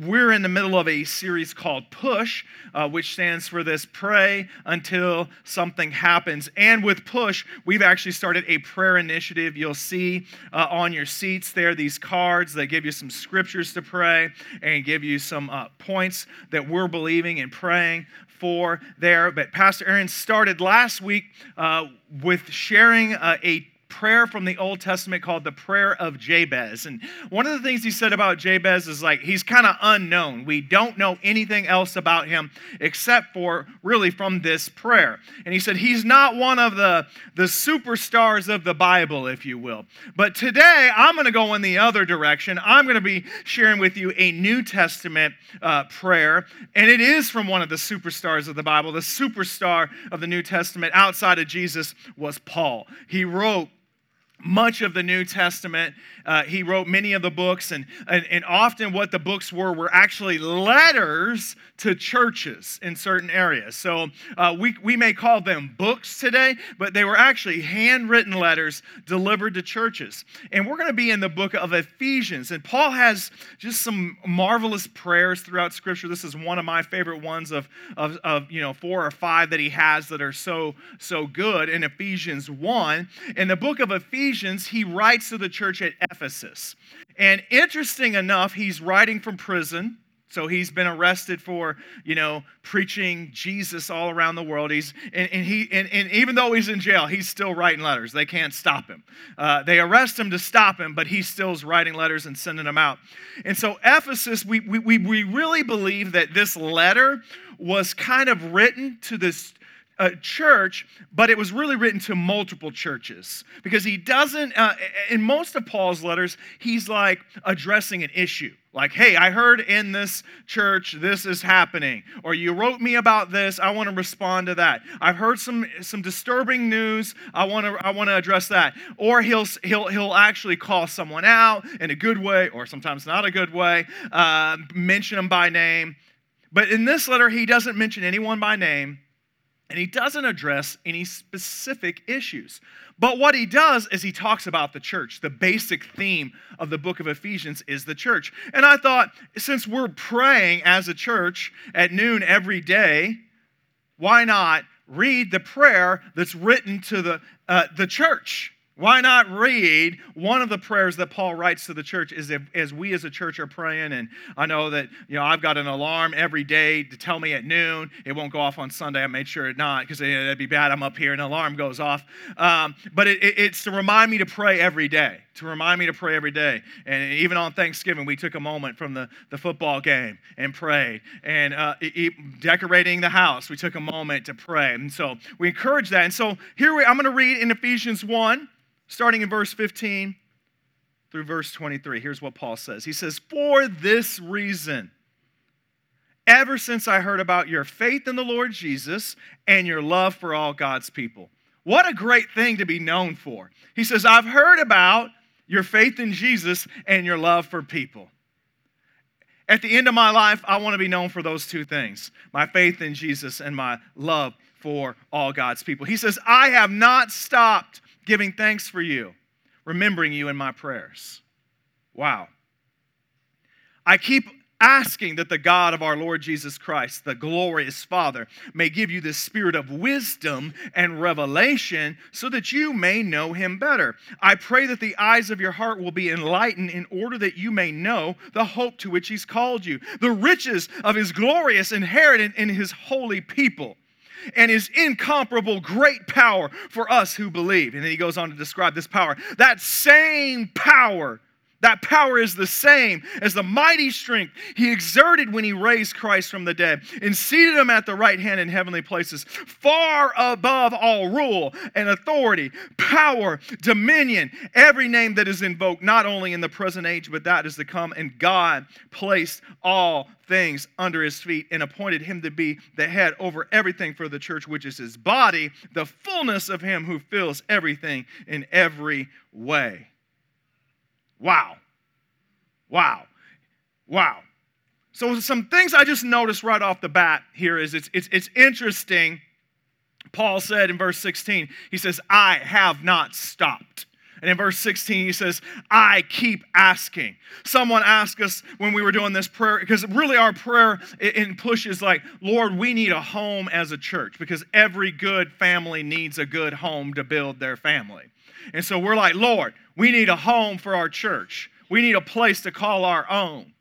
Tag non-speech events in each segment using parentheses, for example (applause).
We're in the middle of a series called Push, uh, which stands for this pray until something happens. And with Push, we've actually started a prayer initiative. You'll see uh, on your seats there these cards that give you some scriptures to pray and give you some uh, points that we're believing and praying for there. But Pastor Aaron started last week uh, with sharing uh, a prayer from the Old Testament called the Prayer of Jabez. And one of the things he said about Jabez is like he's kind of unknown. We don't know anything else about him except for really from this prayer. And he said he's not one of the, the superstars of the Bible, if you will. But today I'm going to go in the other direction. I'm going to be sharing with you a New Testament uh, prayer. And it is from one of the superstars of the Bible. The superstar of the New Testament outside of Jesus was Paul. He wrote much of the New Testament. Uh, he wrote many of the books, and, and, and often what the books were were actually letters to churches in certain areas. So uh, we, we may call them books today, but they were actually handwritten letters delivered to churches. And we're going to be in the book of Ephesians, and Paul has just some marvelous prayers throughout Scripture. This is one of my favorite ones of, of, of you know four or five that he has that are so so good in Ephesians 1. In the book of Ephesians, Ephesians, he writes to the church at Ephesus. And interesting enough, he's writing from prison. So he's been arrested for, you know, preaching Jesus all around the world. He's and, and he and, and, even though he's in jail, he's still writing letters. They can't stop him. Uh, they arrest him to stop him, but he still's writing letters and sending them out. And so Ephesus, we we we really believe that this letter was kind of written to this church, but it was really written to multiple churches because he doesn't, uh, in most of Paul's letters, he's like addressing an issue. Like, hey, I heard in this church this is happening, or you wrote me about this. I want to respond to that. I've heard some some disturbing news. I want to I want to address that. Or he'll he'll he'll actually call someone out in a good way, or sometimes not a good way. Uh, mention them by name. But in this letter, he doesn't mention anyone by name. And he doesn't address any specific issues. But what he does is he talks about the church. The basic theme of the book of Ephesians is the church. And I thought, since we're praying as a church at noon every day, why not read the prayer that's written to the, uh, the church? Why not read one of the prayers that Paul writes to the church is if, as we as a church are praying, and I know that you know I've got an alarm every day to tell me at noon. It won't go off on Sunday. I made sure it not because it'd be bad. I'm up here and an alarm goes off. Um, but it, it, it's to remind me to pray every day. To remind me to pray every day. And even on Thanksgiving, we took a moment from the, the football game and prayed. And uh, decorating the house, we took a moment to pray. And so we encourage that. And so here we, I'm going to read in Ephesians 1 starting in verse 15 through verse 23. Here's what Paul says He says, For this reason, ever since I heard about your faith in the Lord Jesus and your love for all God's people. What a great thing to be known for. He says, I've heard about your faith in Jesus and your love for people. At the end of my life, I want to be known for those two things my faith in Jesus and my love for all God's people. He says, I have not stopped giving thanks for you, remembering you in my prayers. Wow. I keep asking that the God of our Lord Jesus Christ, the glorious Father, may give you the spirit of wisdom and revelation so that you may know him better. I pray that the eyes of your heart will be enlightened in order that you may know the hope to which he's called you, the riches of his glorious inheritance in his holy people and his incomparable great power for us who believe. And then he goes on to describe this power. That same power that power is the same as the mighty strength he exerted when he raised Christ from the dead and seated him at the right hand in heavenly places, far above all rule and authority, power, dominion, every name that is invoked, not only in the present age, but that is to come. And God placed all things under his feet and appointed him to be the head over everything for the church, which is his body, the fullness of him who fills everything in every way. Wow. Wow. Wow. So, some things I just noticed right off the bat here is it's, it's, it's interesting. Paul said in verse 16, he says, I have not stopped. And in verse 16, he says, I keep asking. Someone asked us when we were doing this prayer, because really our prayer in push is like, Lord, we need a home as a church, because every good family needs a good home to build their family. And so we're like, Lord, we need a home for our church. We need a place to call our own.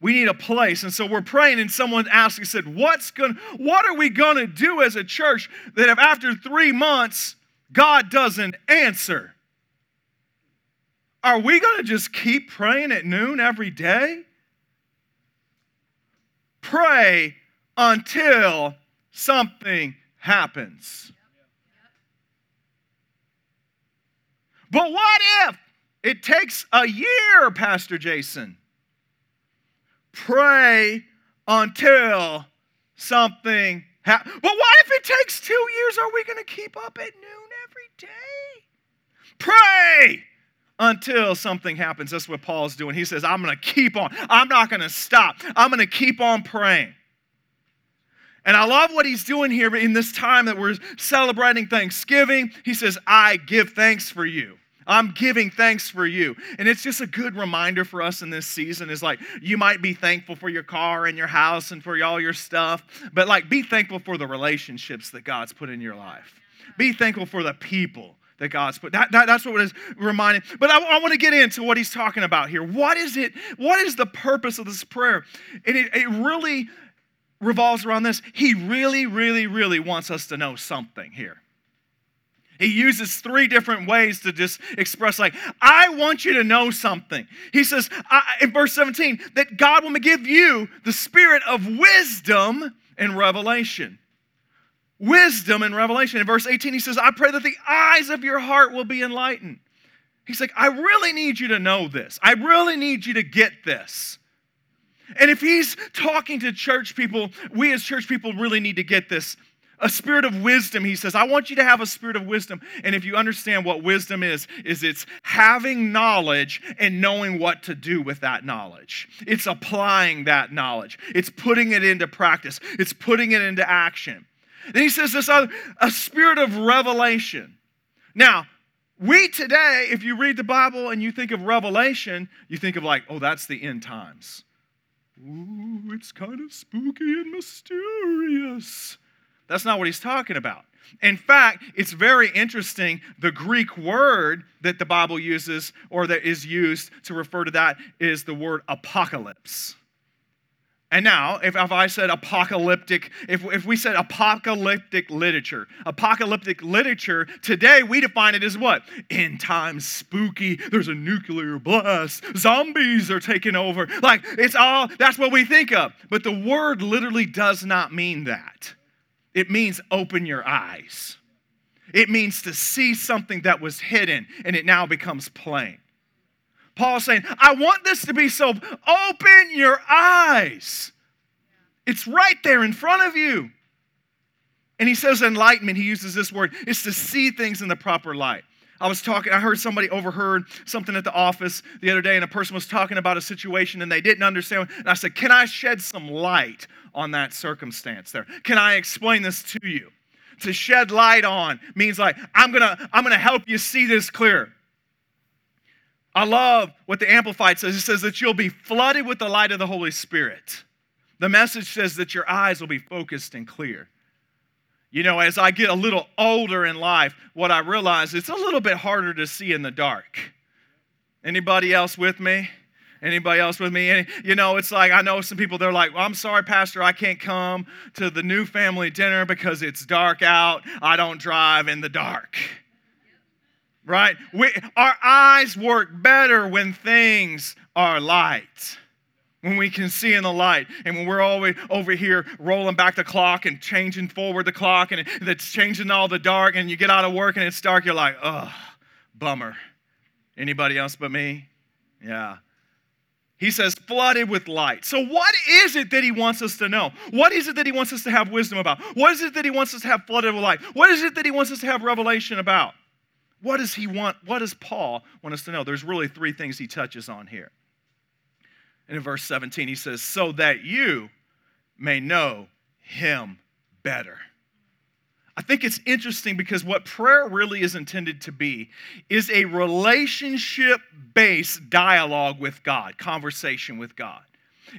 We need a place. And so we're praying, and someone asked, he said, What's going what are we gonna do as a church that if after three months God doesn't answer? Are we gonna just keep praying at noon every day? Pray until something happens. But what if it takes a year, Pastor Jason? Pray until something happens. But what if it takes two years? Are we going to keep up at noon every day? Pray until something happens. That's what Paul's doing. He says, I'm going to keep on. I'm not going to stop. I'm going to keep on praying. And I love what he's doing here in this time that we're celebrating Thanksgiving. He says, I give thanks for you. I'm giving thanks for you. And it's just a good reminder for us in this season is like, you might be thankful for your car and your house and for all your stuff, but like, be thankful for the relationships that God's put in your life. Be thankful for the people that God's put. That, that, that's what it is reminding. But I, I want to get into what he's talking about here. What is it? What is the purpose of this prayer? And it, it really revolves around this. He really, really, really wants us to know something here. He uses three different ways to just express, like, I want you to know something. He says in verse 17 that God will give you the spirit of wisdom and revelation. Wisdom and revelation. In verse 18, he says, I pray that the eyes of your heart will be enlightened. He's like, I really need you to know this. I really need you to get this. And if he's talking to church people, we as church people really need to get this a spirit of wisdom he says. I want you to have a spirit of wisdom. And if you understand what wisdom is is it's having knowledge and knowing what to do with that knowledge. It's applying that knowledge. It's putting it into practice. It's putting it into action. Then he says this other a spirit of revelation. Now we today if you read the bible and you think of revelation you think of like oh that's the end times. Ooh, it's kind of spooky and mysterious that's not what he's talking about. In fact, it's very interesting. The Greek word that the Bible uses or that is used to refer to that is the word apocalypse. And now, if, if I said apocalyptic, if, if we said apocalyptic literature, apocalyptic literature, today we define it as what? End times spooky, there's a nuclear blast, zombies are taking over. Like, it's all, that's what we think of. But the word literally does not mean that. It means open your eyes. It means to see something that was hidden and it now becomes plain. Paul's saying, I want this to be so. Open your eyes. It's right there in front of you. And he says enlightenment, he uses this word, is to see things in the proper light. I was talking, I heard somebody overheard something at the office the other day, and a person was talking about a situation and they didn't understand. And I said, Can I shed some light on that circumstance there? Can I explain this to you? To shed light on means like, I'm gonna, I'm gonna help you see this clear. I love what the Amplified says. It says that you'll be flooded with the light of the Holy Spirit. The message says that your eyes will be focused and clear. You know, as I get a little older in life, what I realize is it's a little bit harder to see in the dark. Anybody else with me? Anybody else with me? Any, you know, it's like I know some people, they're like, well, I'm sorry, Pastor, I can't come to the new family dinner because it's dark out. I don't drive in the dark. Right? We, our eyes work better when things are light when we can see in the light and when we're always over here rolling back the clock and changing forward the clock and it's changing all the dark and you get out of work and it's dark you're like oh bummer anybody else but me yeah he says, flooded with light. So, what is it that he wants us to know? What is it that he wants us to have wisdom about? What is it that he wants us to have flooded with light? What is it that he wants us to have revelation about? What does he want? What does Paul want us to know? There's really three things he touches on here. And in verse 17, he says, So that you may know him better. I think it's interesting because what prayer really is intended to be is a relationship based dialogue with God, conversation with God.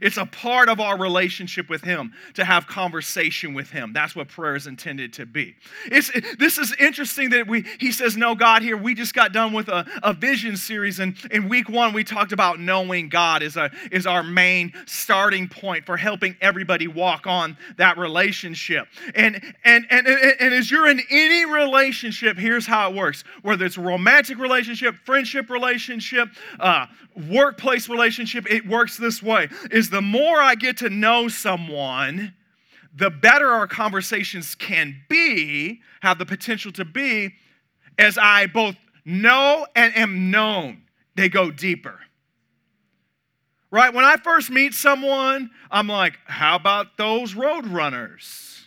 It's a part of our relationship with Him to have conversation with Him. That's what prayer is intended to be. It's, this is interesting that we, He says, Know, God, here. We just got done with a, a vision series, and in week one, we talked about knowing God is, a, is our main starting point for helping everybody walk on that relationship. And, and, and, and, and as you're in any relationship, here's how it works whether it's a romantic relationship, friendship relationship, uh, workplace relationship, it works this way is the more I get to know someone, the better our conversations can be, have the potential to be, as I both know and am known. They go deeper. Right? When I first meet someone, I'm like, how about those roadrunners?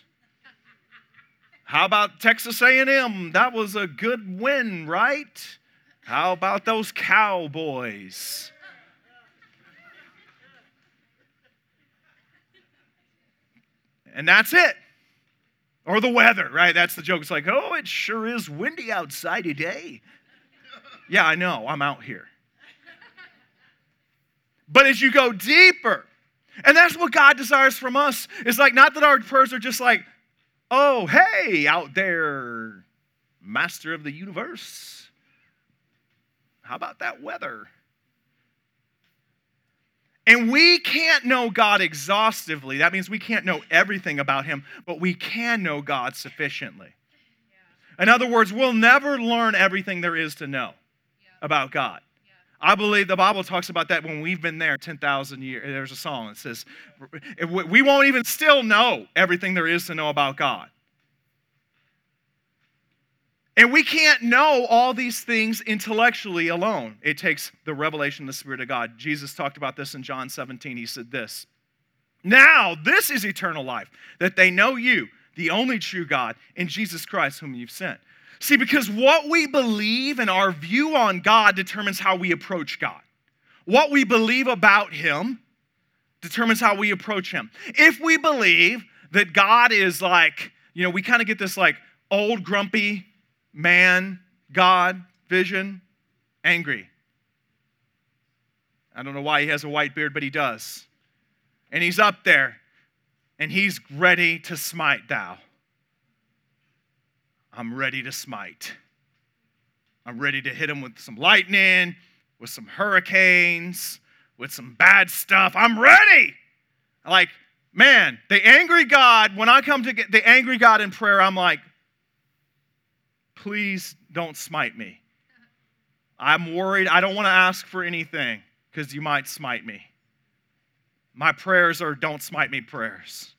How about Texas A&M? That was a good win, right? How about those cowboys? And that's it. Or the weather, right? That's the joke. It's like, oh, it sure is windy outside today. Yeah, I know. I'm out here. But as you go deeper, and that's what God desires from us, it's like not that our prayers are just like, oh, hey, out there, master of the universe. How about that weather? And we can't know God exhaustively. That means we can't know everything about Him, but we can know God sufficiently. In other words, we'll never learn everything there is to know about God. I believe the Bible talks about that when we've been there 10,000 years. There's a song that says, we won't even still know everything there is to know about God. And we can't know all these things intellectually alone. It takes the revelation of the Spirit of God. Jesus talked about this in John 17. He said this Now, this is eternal life, that they know you, the only true God, and Jesus Christ, whom you've sent. See, because what we believe and our view on God determines how we approach God. What we believe about Him determines how we approach Him. If we believe that God is like, you know, we kind of get this like old, grumpy, man, God, vision, angry. I don't know why he has a white beard, but he does. And he's up there, and he's ready to smite thou. I'm ready to smite. I'm ready to hit him with some lightning, with some hurricanes, with some bad stuff. I'm ready. Like, man, the angry God, when I come to get the angry God in prayer, I'm like, please don't smite me. I'm worried. I don't want to ask for anything because you might smite me. My prayers are don't smite me prayers.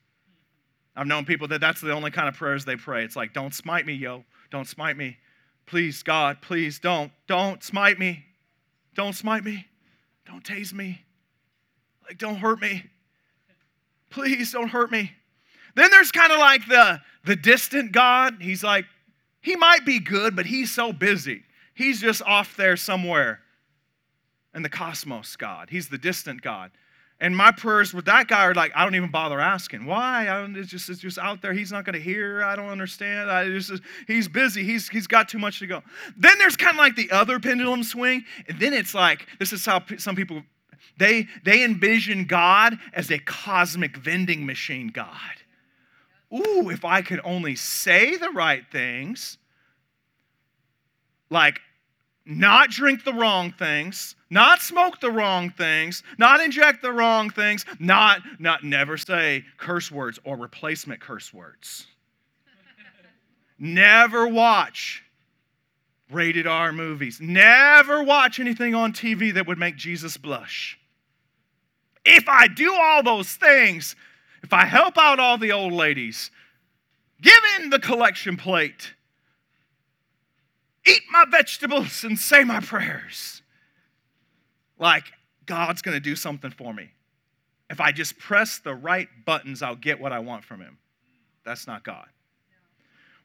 I've known people that that's the only kind of prayers they pray. It's like, don't smite me, yo. Don't smite me. Please, God, please don't. Don't smite me. Don't smite me. Don't tase me. Like, don't hurt me. Please don't hurt me. Then there's kind of like the, the distant God. He's like, he might be good, but he's so busy. He's just off there somewhere in the cosmos, God. He's the distant God. And my prayers with that guy are like, I don't even bother asking. Why? I don't, it's, just, it's just out there. He's not going to hear. I don't understand. I just, he's busy. He's, he's got too much to go. Then there's kind of like the other pendulum swing. And then it's like, this is how some people, they, they envision God as a cosmic vending machine God ooh, if I could only say the right things, like not drink the wrong things, not smoke the wrong things, not inject the wrong things, not not never say curse words or replacement curse words. (laughs) never watch rated R movies. Never watch anything on TV that would make Jesus blush. If I do all those things, if I help out all the old ladies, give in the collection plate, eat my vegetables, and say my prayers, like God's going to do something for me. If I just press the right buttons, I'll get what I want from Him. That's not God.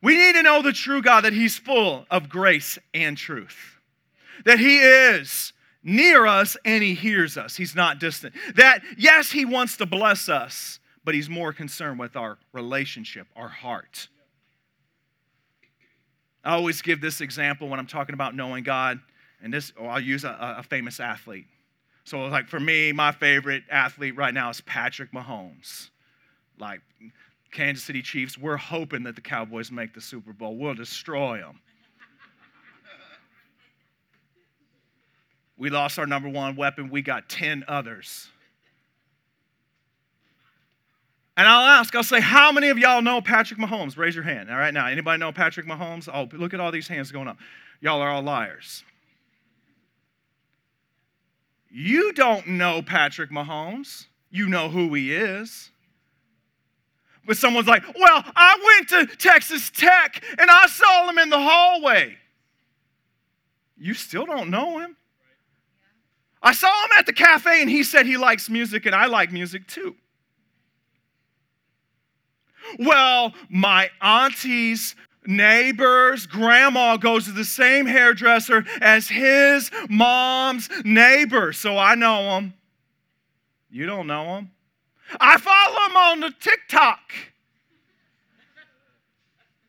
We need to know the true God, that He's full of grace and truth, that He is near us and He hears us. He's not distant. That, yes, He wants to bless us, but he's more concerned with our relationship, our heart. I always give this example when I'm talking about knowing God, and this, or I'll use a, a famous athlete. So, like for me, my favorite athlete right now is Patrick Mahomes. Like Kansas City Chiefs, we're hoping that the Cowboys make the Super Bowl. We'll destroy them. we lost our number one weapon, we got 10 others. And I'll ask, I'll say, how many of y'all know Patrick Mahomes? Raise your hand. All right, now, anybody know Patrick Mahomes? Oh, look at all these hands going up. Y'all are all liars. You don't know Patrick Mahomes. You know who he is. But someone's like, well, I went to Texas Tech and I saw him in the hallway. You still don't know him. I saw him at the cafe and he said he likes music and I like music too. Well, my auntie's neighbor's grandma goes to the same hairdresser as his mom's neighbor, so I know him. You don't know him. I follow him on the TikTok.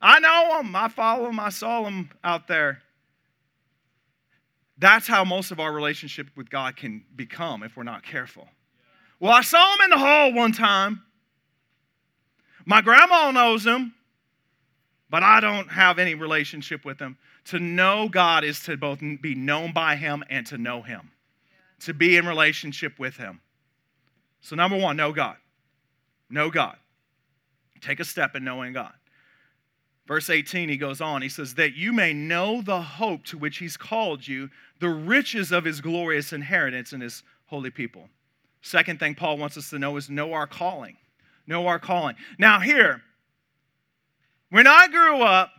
I know him. I follow him. I saw him out there. That's how most of our relationship with God can become if we're not careful. Well, I saw him in the hall one time. My grandma knows him, but I don't have any relationship with him. To know God is to both be known by him and to know him, yeah. to be in relationship with him. So, number one, know God. Know God. Take a step in knowing God. Verse 18, he goes on, he says, That you may know the hope to which he's called you, the riches of his glorious inheritance in his holy people. Second thing Paul wants us to know is know our calling know our calling. Now, here, when I grew up,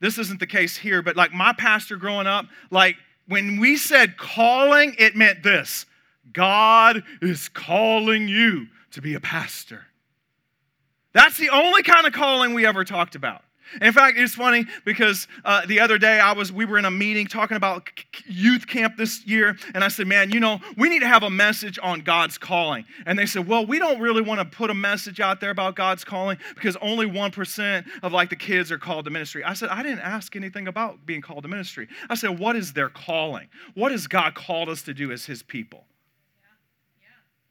this isn't the case here, but like my pastor growing up, like when we said calling, it meant this God is calling you to be a pastor. That's the only kind of calling we ever talked about. In fact, it's funny because uh, the other day I was we were in a meeting talking about youth camp this year, and I said, "Man, you know, we need to have a message on God's calling." And they said, "Well, we don't really want to put a message out there about God's calling because only one percent of like the kids are called to ministry." I said, "I didn't ask anything about being called to ministry. I said, what is their calling? What has God called us to do as His people?"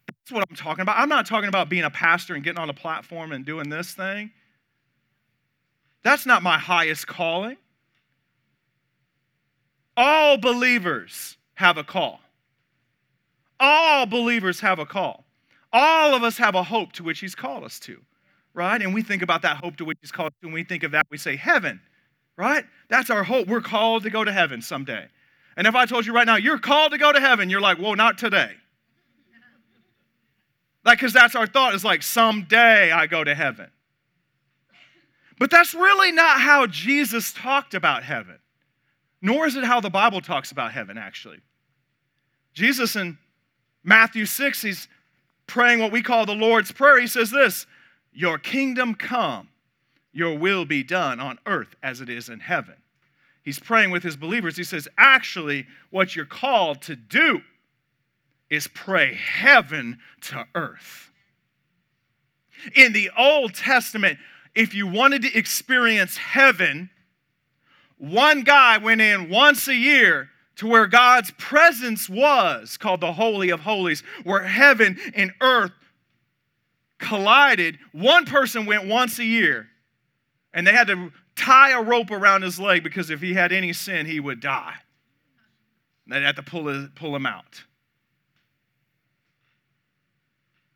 That's what I'm talking about. I'm not talking about being a pastor and getting on a platform and doing this thing. That's not my highest calling. All believers have a call. All believers have a call. All of us have a hope to which He's called us to, right? And we think about that hope to which He's called us to, and we think of that, we say, heaven, right? That's our hope. We're called to go to heaven someday. And if I told you right now, you're called to go to heaven, you're like, whoa, not today. Like, because that's our thought, is like, someday I go to heaven. But that's really not how Jesus talked about heaven, nor is it how the Bible talks about heaven, actually. Jesus in Matthew 6, he's praying what we call the Lord's Prayer. He says this Your kingdom come, your will be done on earth as it is in heaven. He's praying with his believers. He says, Actually, what you're called to do is pray heaven to earth. In the Old Testament, if you wanted to experience heaven, one guy went in once a year to where God's presence was, called the Holy of Holies, where heaven and earth collided. One person went once a year, and they had to tie a rope around his leg because if he had any sin, he would die. They'd have to pull, pull him out.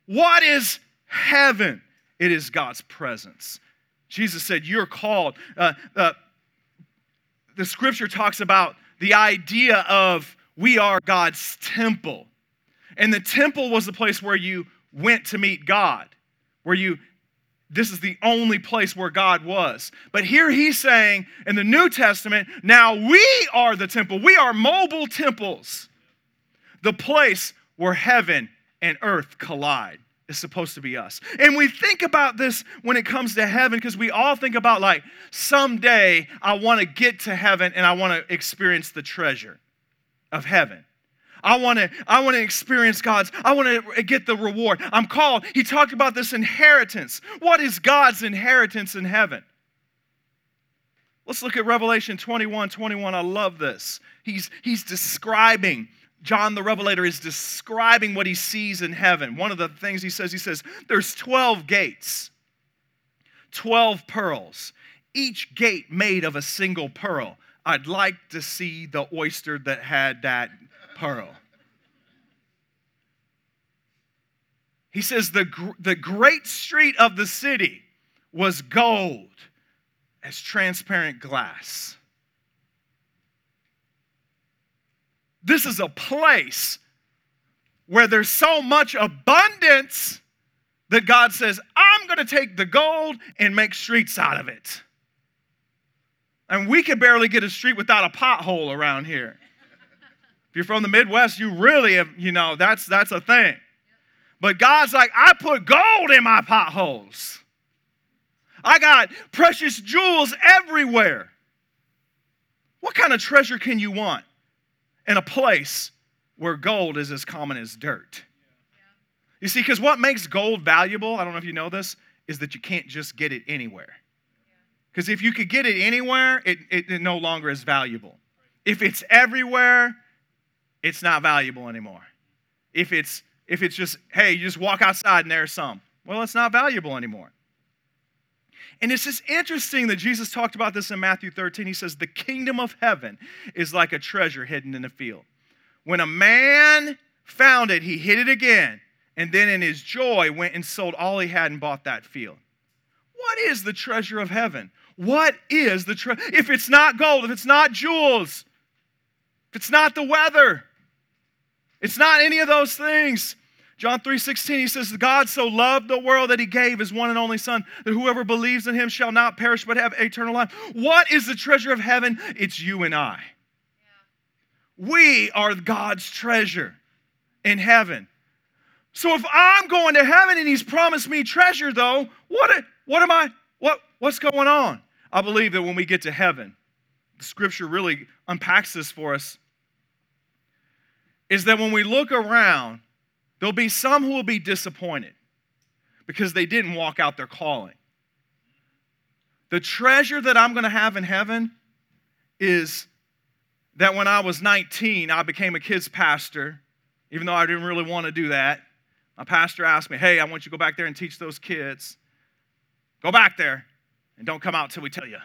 What is heaven? It is God's presence. Jesus said, You're called. Uh, uh, the scripture talks about the idea of we are God's temple. And the temple was the place where you went to meet God, where you, this is the only place where God was. But here he's saying in the New Testament, now we are the temple. We are mobile temples, the place where heaven and earth collide is supposed to be us. And we think about this when it comes to heaven because we all think about, like, someday I want to get to heaven and I want to experience the treasure of heaven. I want to I want to experience God's I want to get the reward. I'm called. He talked about this inheritance. What is God's inheritance in heaven? Let's look at Revelation 21 21. I love this. He's, he's describing, John the Revelator is describing what he sees in heaven. One of the things he says, he says, there's 12 gates, 12 pearls, each gate made of a single pearl. I'd like to see the oyster that had that pearl. He says, the, the great street of the city was gold as transparent glass. This is a place where there's so much abundance that God says, I'm going to take the gold and make streets out of it. And we can barely get a street without a pothole around here. If you're from the Midwest, you really have, you know, that's that's a thing. But God's like, I put gold in my potholes. I got precious jewels everywhere. What kind of treasure can you want in a place where gold is as common as dirt? You see, because what makes gold valuable, I don't know if you know this, is that you can't just get it anywhere. Because if you could get it anywhere, it, it, it, no longer is valuable. If it's everywhere, it's not valuable anymore. If it's if it's just, hey, you just walk outside and there's some, well, it's not valuable anymore. And it's just interesting that Jesus talked about this in Matthew 13. He says, The kingdom of heaven is like a treasure hidden in a field. When a man found it, he hid it again, and then in his joy went and sold all he had and bought that field. What is the treasure of heaven? What is the treasure? If it's not gold, if it's not jewels, if it's not the weather, it's not any of those things. John 3:16 he says God so loved the world that he gave his one and only son that whoever believes in him shall not perish but have eternal life. What is the treasure of heaven? It's you and I. We are God's treasure in heaven. So if I'm going to heaven and he's promised me treasure though, what what am I what what's going on? I believe that when we get to heaven, the scripture really unpacks this for us is that when we look around There'll be some who will be disappointed because they didn't walk out their calling. The treasure that I'm going to have in heaven is that when I was 19, I became a kids pastor, even though I didn't really want to do that. My pastor asked me, Hey, I want you to go back there and teach those kids. Go back there and don't come out till we tell you.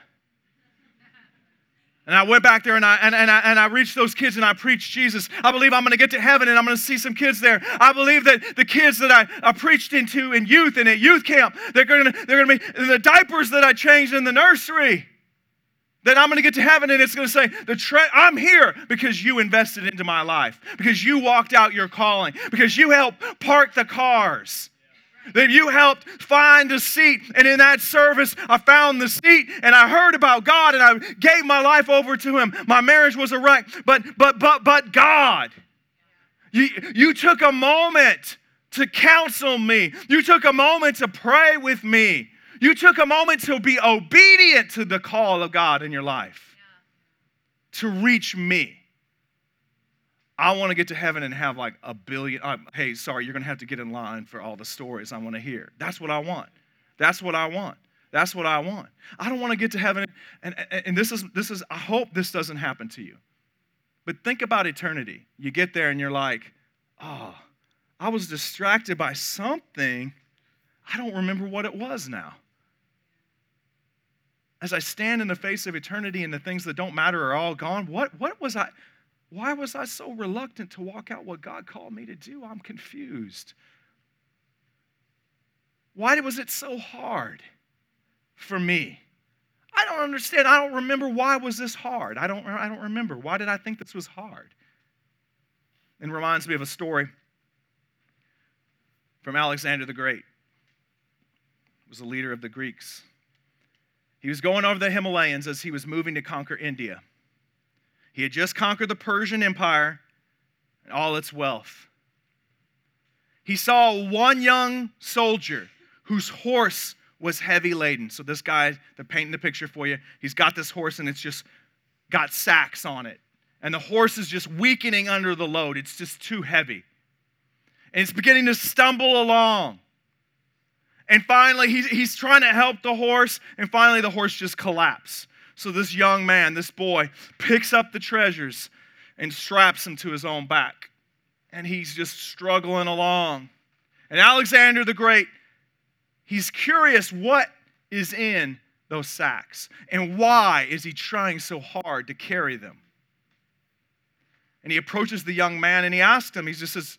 And I went back there and I, and, and, I, and I reached those kids and I preached Jesus. I believe I'm going to get to heaven and I'm going to see some kids there. I believe that the kids that I, I preached into in youth and at youth camp, they're going to, they're to be the diapers that I changed in the nursery. That I'm going to get to heaven and it's going to say, the tre- I'm here because you invested into my life, because you walked out your calling, because you helped park the cars that you helped find a seat. And in that service, I found the seat and I heard about God and I gave my life over to Him. My marriage was a wreck, but, but, but, but God. You, you took a moment to counsel me. You took a moment to pray with me. You took a moment to be obedient to the call of God in your life, yeah. to reach me. I want to get to heaven and have like a billion. Uh, hey, sorry, you're going to have to get in line for all the stories I want to hear. That's what I want. That's what I want. That's what I want. I don't want to get to heaven. And, and, and this is, this is, I hope this doesn't happen to you. But think about eternity. You get there and you're like, oh, I was distracted by something. I don't remember what it was now. As I stand in the face of eternity and the things that don't matter are all gone, what, what was I? Why was I so reluctant to walk out what God called me to do? I'm confused. Why was it so hard for me? I don't understand. I don't remember why was this hard. I don't, I don't remember. Why did I think this was hard? And reminds me of a story from Alexander the Great. He was a leader of the Greeks. He was going over the Himalayas as he was moving to conquer India. He had just conquered the Persian Empire and all its wealth. He saw one young soldier whose horse was heavy laden. So, this guy, they're painting the picture for you. He's got this horse and it's just got sacks on it. And the horse is just weakening under the load. It's just too heavy. And it's beginning to stumble along. And finally, he's, he's trying to help the horse. And finally, the horse just collapses. So this young man, this boy, picks up the treasures and straps them to his own back. And he's just struggling along. And Alexander the Great, he's curious what is in those sacks and why is he trying so hard to carry them. And he approaches the young man and he asks him, he just says,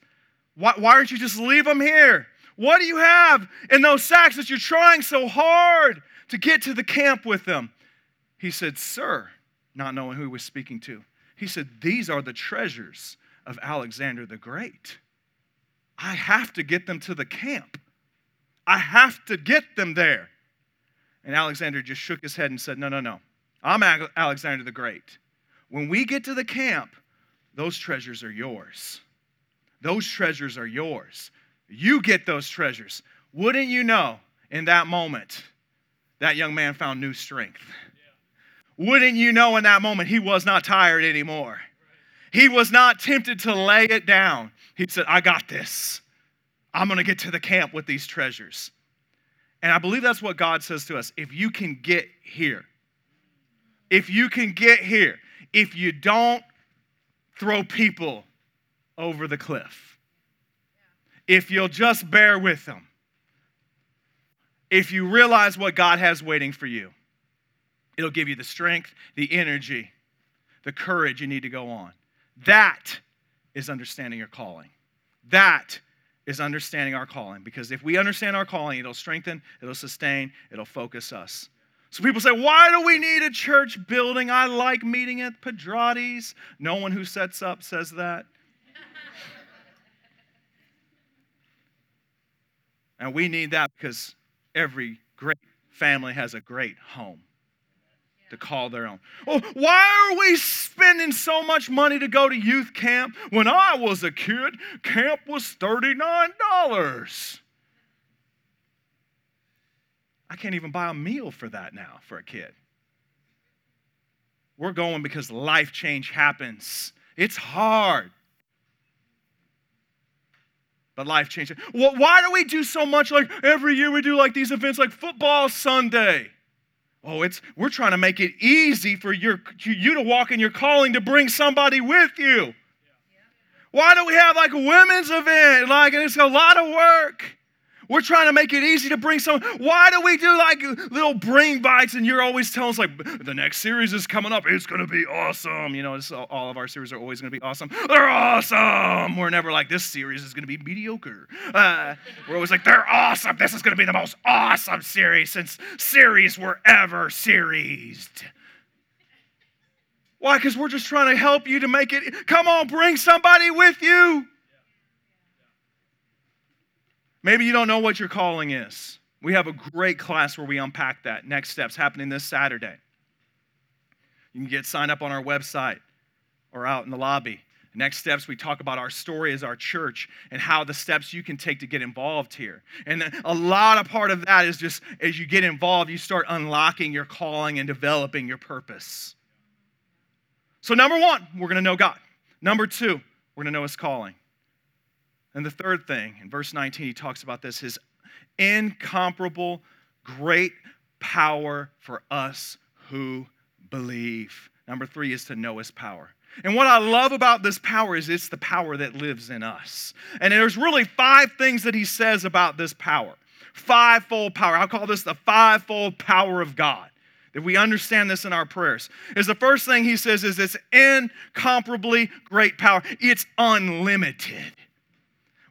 why, why aren't you just leave them here? What do you have in those sacks that you're trying so hard to get to the camp with them? He said, Sir, not knowing who he was speaking to, he said, These are the treasures of Alexander the Great. I have to get them to the camp. I have to get them there. And Alexander just shook his head and said, No, no, no. I'm Alexander the Great. When we get to the camp, those treasures are yours. Those treasures are yours. You get those treasures. Wouldn't you know in that moment, that young man found new strength? Wouldn't you know in that moment he was not tired anymore? He was not tempted to lay it down. He said, I got this. I'm going to get to the camp with these treasures. And I believe that's what God says to us. If you can get here, if you can get here, if you don't throw people over the cliff, if you'll just bear with them, if you realize what God has waiting for you, it'll give you the strength, the energy, the courage you need to go on. That is understanding your calling. That is understanding our calling because if we understand our calling, it'll strengthen, it'll sustain, it'll focus us. So people say, why do we need a church building? I like meeting at Pedrati's. No one who sets up says that. (laughs) and we need that because every great family has a great home to call their own. Oh, why are we spending so much money to go to youth camp? When I was a kid, camp was $39. I can't even buy a meal for that now for a kid. We're going because life change happens. It's hard. But life changes. Why do we do so much like every year we do like these events like football Sunday? Oh, it's we're trying to make it easy for your, you to walk in your calling to bring somebody with you. Why do we have like a women's event? Like, it's a lot of work. We're trying to make it easy to bring someone. Why do we do like little bring bites and you're always telling us like the next series is coming up. It's going to be awesome. You know, all of our series are always going to be awesome. They're awesome. We're never like this series is going to be mediocre. Uh, we're always like they're awesome. This is going to be the most awesome series since series were ever series. Why? Because we're just trying to help you to make it. Come on, bring somebody with you. Maybe you don't know what your calling is. We have a great class where we unpack that. Next steps happening this Saturday. You can get signed up on our website or out in the lobby. Next steps, we talk about our story as our church and how the steps you can take to get involved here. And a lot of part of that is just as you get involved, you start unlocking your calling and developing your purpose. So, number one, we're going to know God. Number two, we're going to know His calling. And the third thing, in verse 19, he talks about this his incomparable, great power for us who believe. Number three is to know his power. And what I love about this power is it's the power that lives in us. And there's really five things that he says about this power fivefold power. I'll call this the fivefold power of God. If we understand this in our prayers, is the first thing he says is it's incomparably great power. It's unlimited.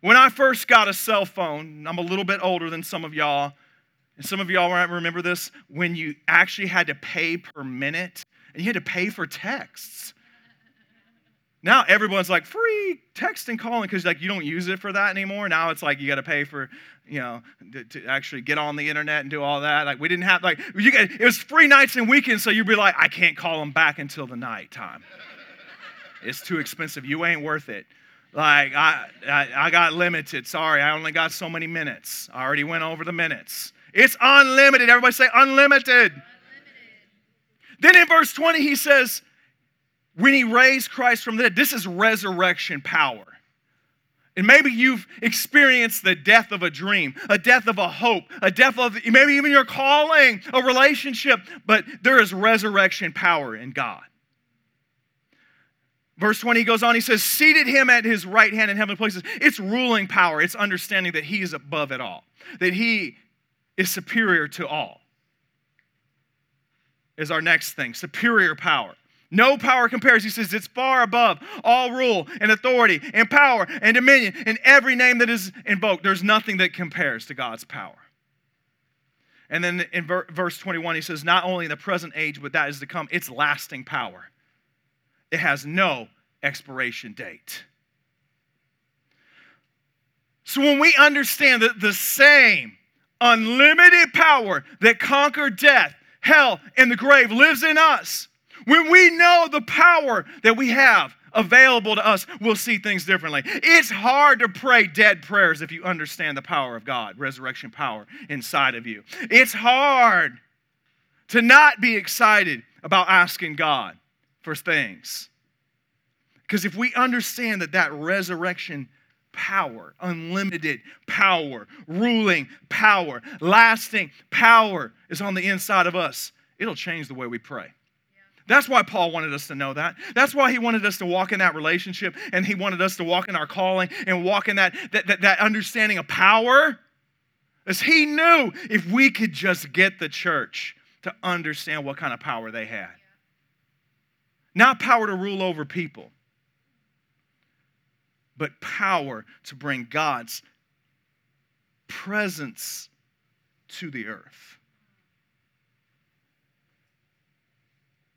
When I first got a cell phone, I'm a little bit older than some of y'all, and some of y'all might remember this, when you actually had to pay per minute and you had to pay for texts. Now everyone's like free text and calling because like you don't use it for that anymore. Now it's like you got to pay for, you know, to, to, actually get on the internet and do all that. Like we didn't have like you get, it was free nights and weekends, so you'd be like, I can't call them back until the night time. it's too expensive. You ain't worth it. Like, I, I, I got limited. Sorry, I only got so many minutes. I already went over the minutes. It's unlimited. Everybody say unlimited. unlimited. Then in verse 20, he says, when he raised Christ from the dead, this is resurrection power. And maybe you've experienced the death of a dream, a death of a hope, a death of maybe even your calling, a relationship, but there is resurrection power in God. Verse 20 he goes on, he says, seated him at his right hand in heavenly places. It's ruling power, it's understanding that he is above it all, that he is superior to all. Is our next thing superior power. No power compares. He says it's far above all rule and authority and power and dominion and every name that is invoked. There's nothing that compares to God's power. And then in verse 21, he says, Not only in the present age, but that is to come, it's lasting power. It has no expiration date. So when we understand that the same unlimited power that conquered death, hell, and the grave lives in us, when we know the power that we have available to us, we'll see things differently. It's hard to pray dead prayers if you understand the power of God, resurrection power inside of you. It's hard to not be excited about asking God for things. Because if we understand that that resurrection power, unlimited power, ruling power, lasting power is on the inside of us, it'll change the way we pray. That's why Paul wanted us to know that. That's why he wanted us to walk in that relationship and he wanted us to walk in our calling and walk in that, that, that, that understanding of power. As he knew if we could just get the church to understand what kind of power they had. Not power to rule over people, but power to bring God's presence to the earth.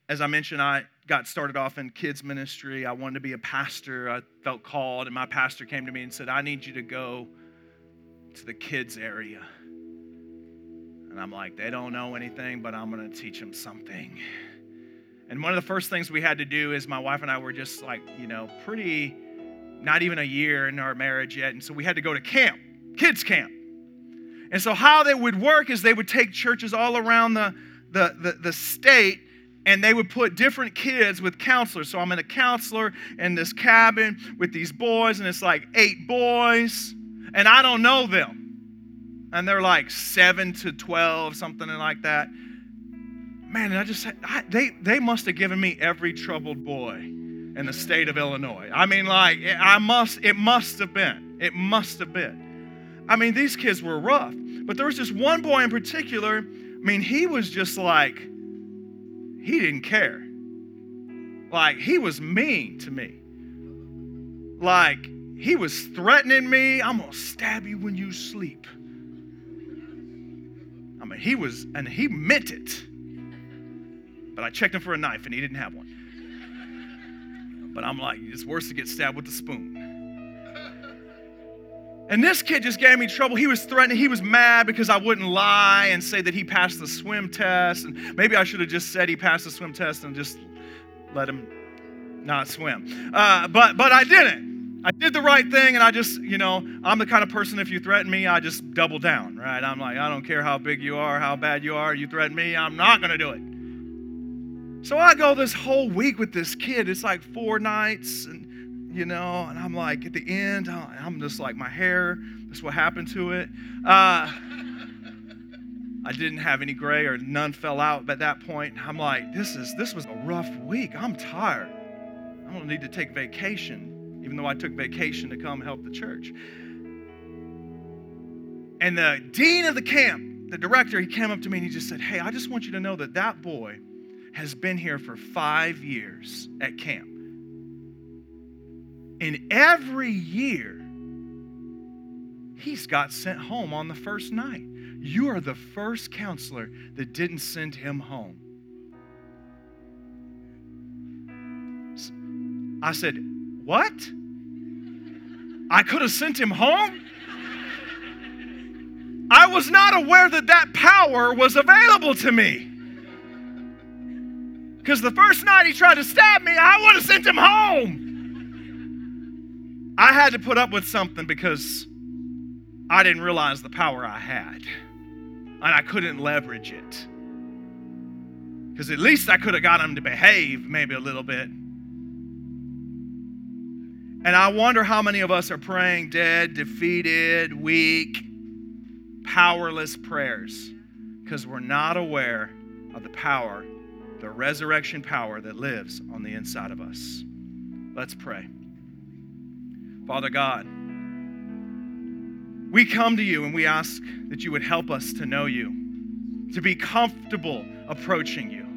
As I mentioned, I got started off in kids' ministry. I wanted to be a pastor. I felt called, and my pastor came to me and said, I need you to go to the kids' area. And I'm like, they don't know anything, but I'm going to teach them something. And one of the first things we had to do is my wife and I were just like, you know, pretty, not even a year in our marriage yet. And so we had to go to camp, kids' camp. And so how they would work is they would take churches all around the, the, the, the state and they would put different kids with counselors. So I'm in a counselor in this cabin with these boys, and it's like eight boys, and I don't know them. And they're like seven to 12, something like that man, I just I, they they must have given me every troubled boy in the state of Illinois. I mean, like I must it must have been it must have been. I mean, these kids were rough, but there was this one boy in particular. I mean, he was just like he didn't care. Like he was mean to me. Like he was threatening me. I'm gonna stab you when you sleep. I mean, he was, and he meant it. But I checked him for a knife and he didn't have one. But I'm like, it's worse to get stabbed with a spoon. And this kid just gave me trouble. He was threatening, he was mad because I wouldn't lie and say that he passed the swim test. And maybe I should have just said he passed the swim test and just let him not swim. Uh, but, but I didn't. I did the right thing, and I just, you know, I'm the kind of person, if you threaten me, I just double down, right? I'm like, I don't care how big you are, how bad you are, you threaten me, I'm not to do it. So I go this whole week with this kid. It's like four nights, and you know, and I'm like, at the end, I'm just like, my hair, that's what happened to it. Uh, I didn't have any gray or none fell out at that point. I'm like, this is this was a rough week. I'm tired. I don't need to take vacation, even though I took vacation to come help the church. And the dean of the camp, the director, he came up to me and he just said, Hey, I just want you to know that that boy has been here for five years at camp. And every year, he's got sent home on the first night. You are the first counselor that didn't send him home. I said, What? I could have sent him home? I was not aware that that power was available to me. Because the first night he tried to stab me, I would have sent him home. I had to put up with something because I didn't realize the power I had. And I couldn't leverage it. Because at least I could have got him to behave maybe a little bit. And I wonder how many of us are praying dead, defeated, weak, powerless prayers because we're not aware of the power, the resurrection power that lives on the inside of us. Let's pray. Father God, we come to you and we ask that you would help us to know you, to be comfortable approaching you.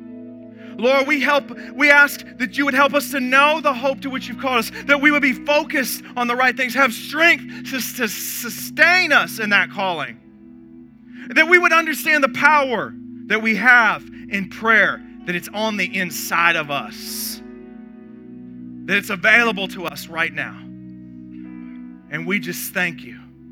Lord, we help we ask that you would help us to know the hope to which you've called us, that we would be focused on the right things, have strength to, to sustain us in that calling. That we would understand the power that we have in prayer, that it's on the inside of us. That it's available to us right now. And we just thank you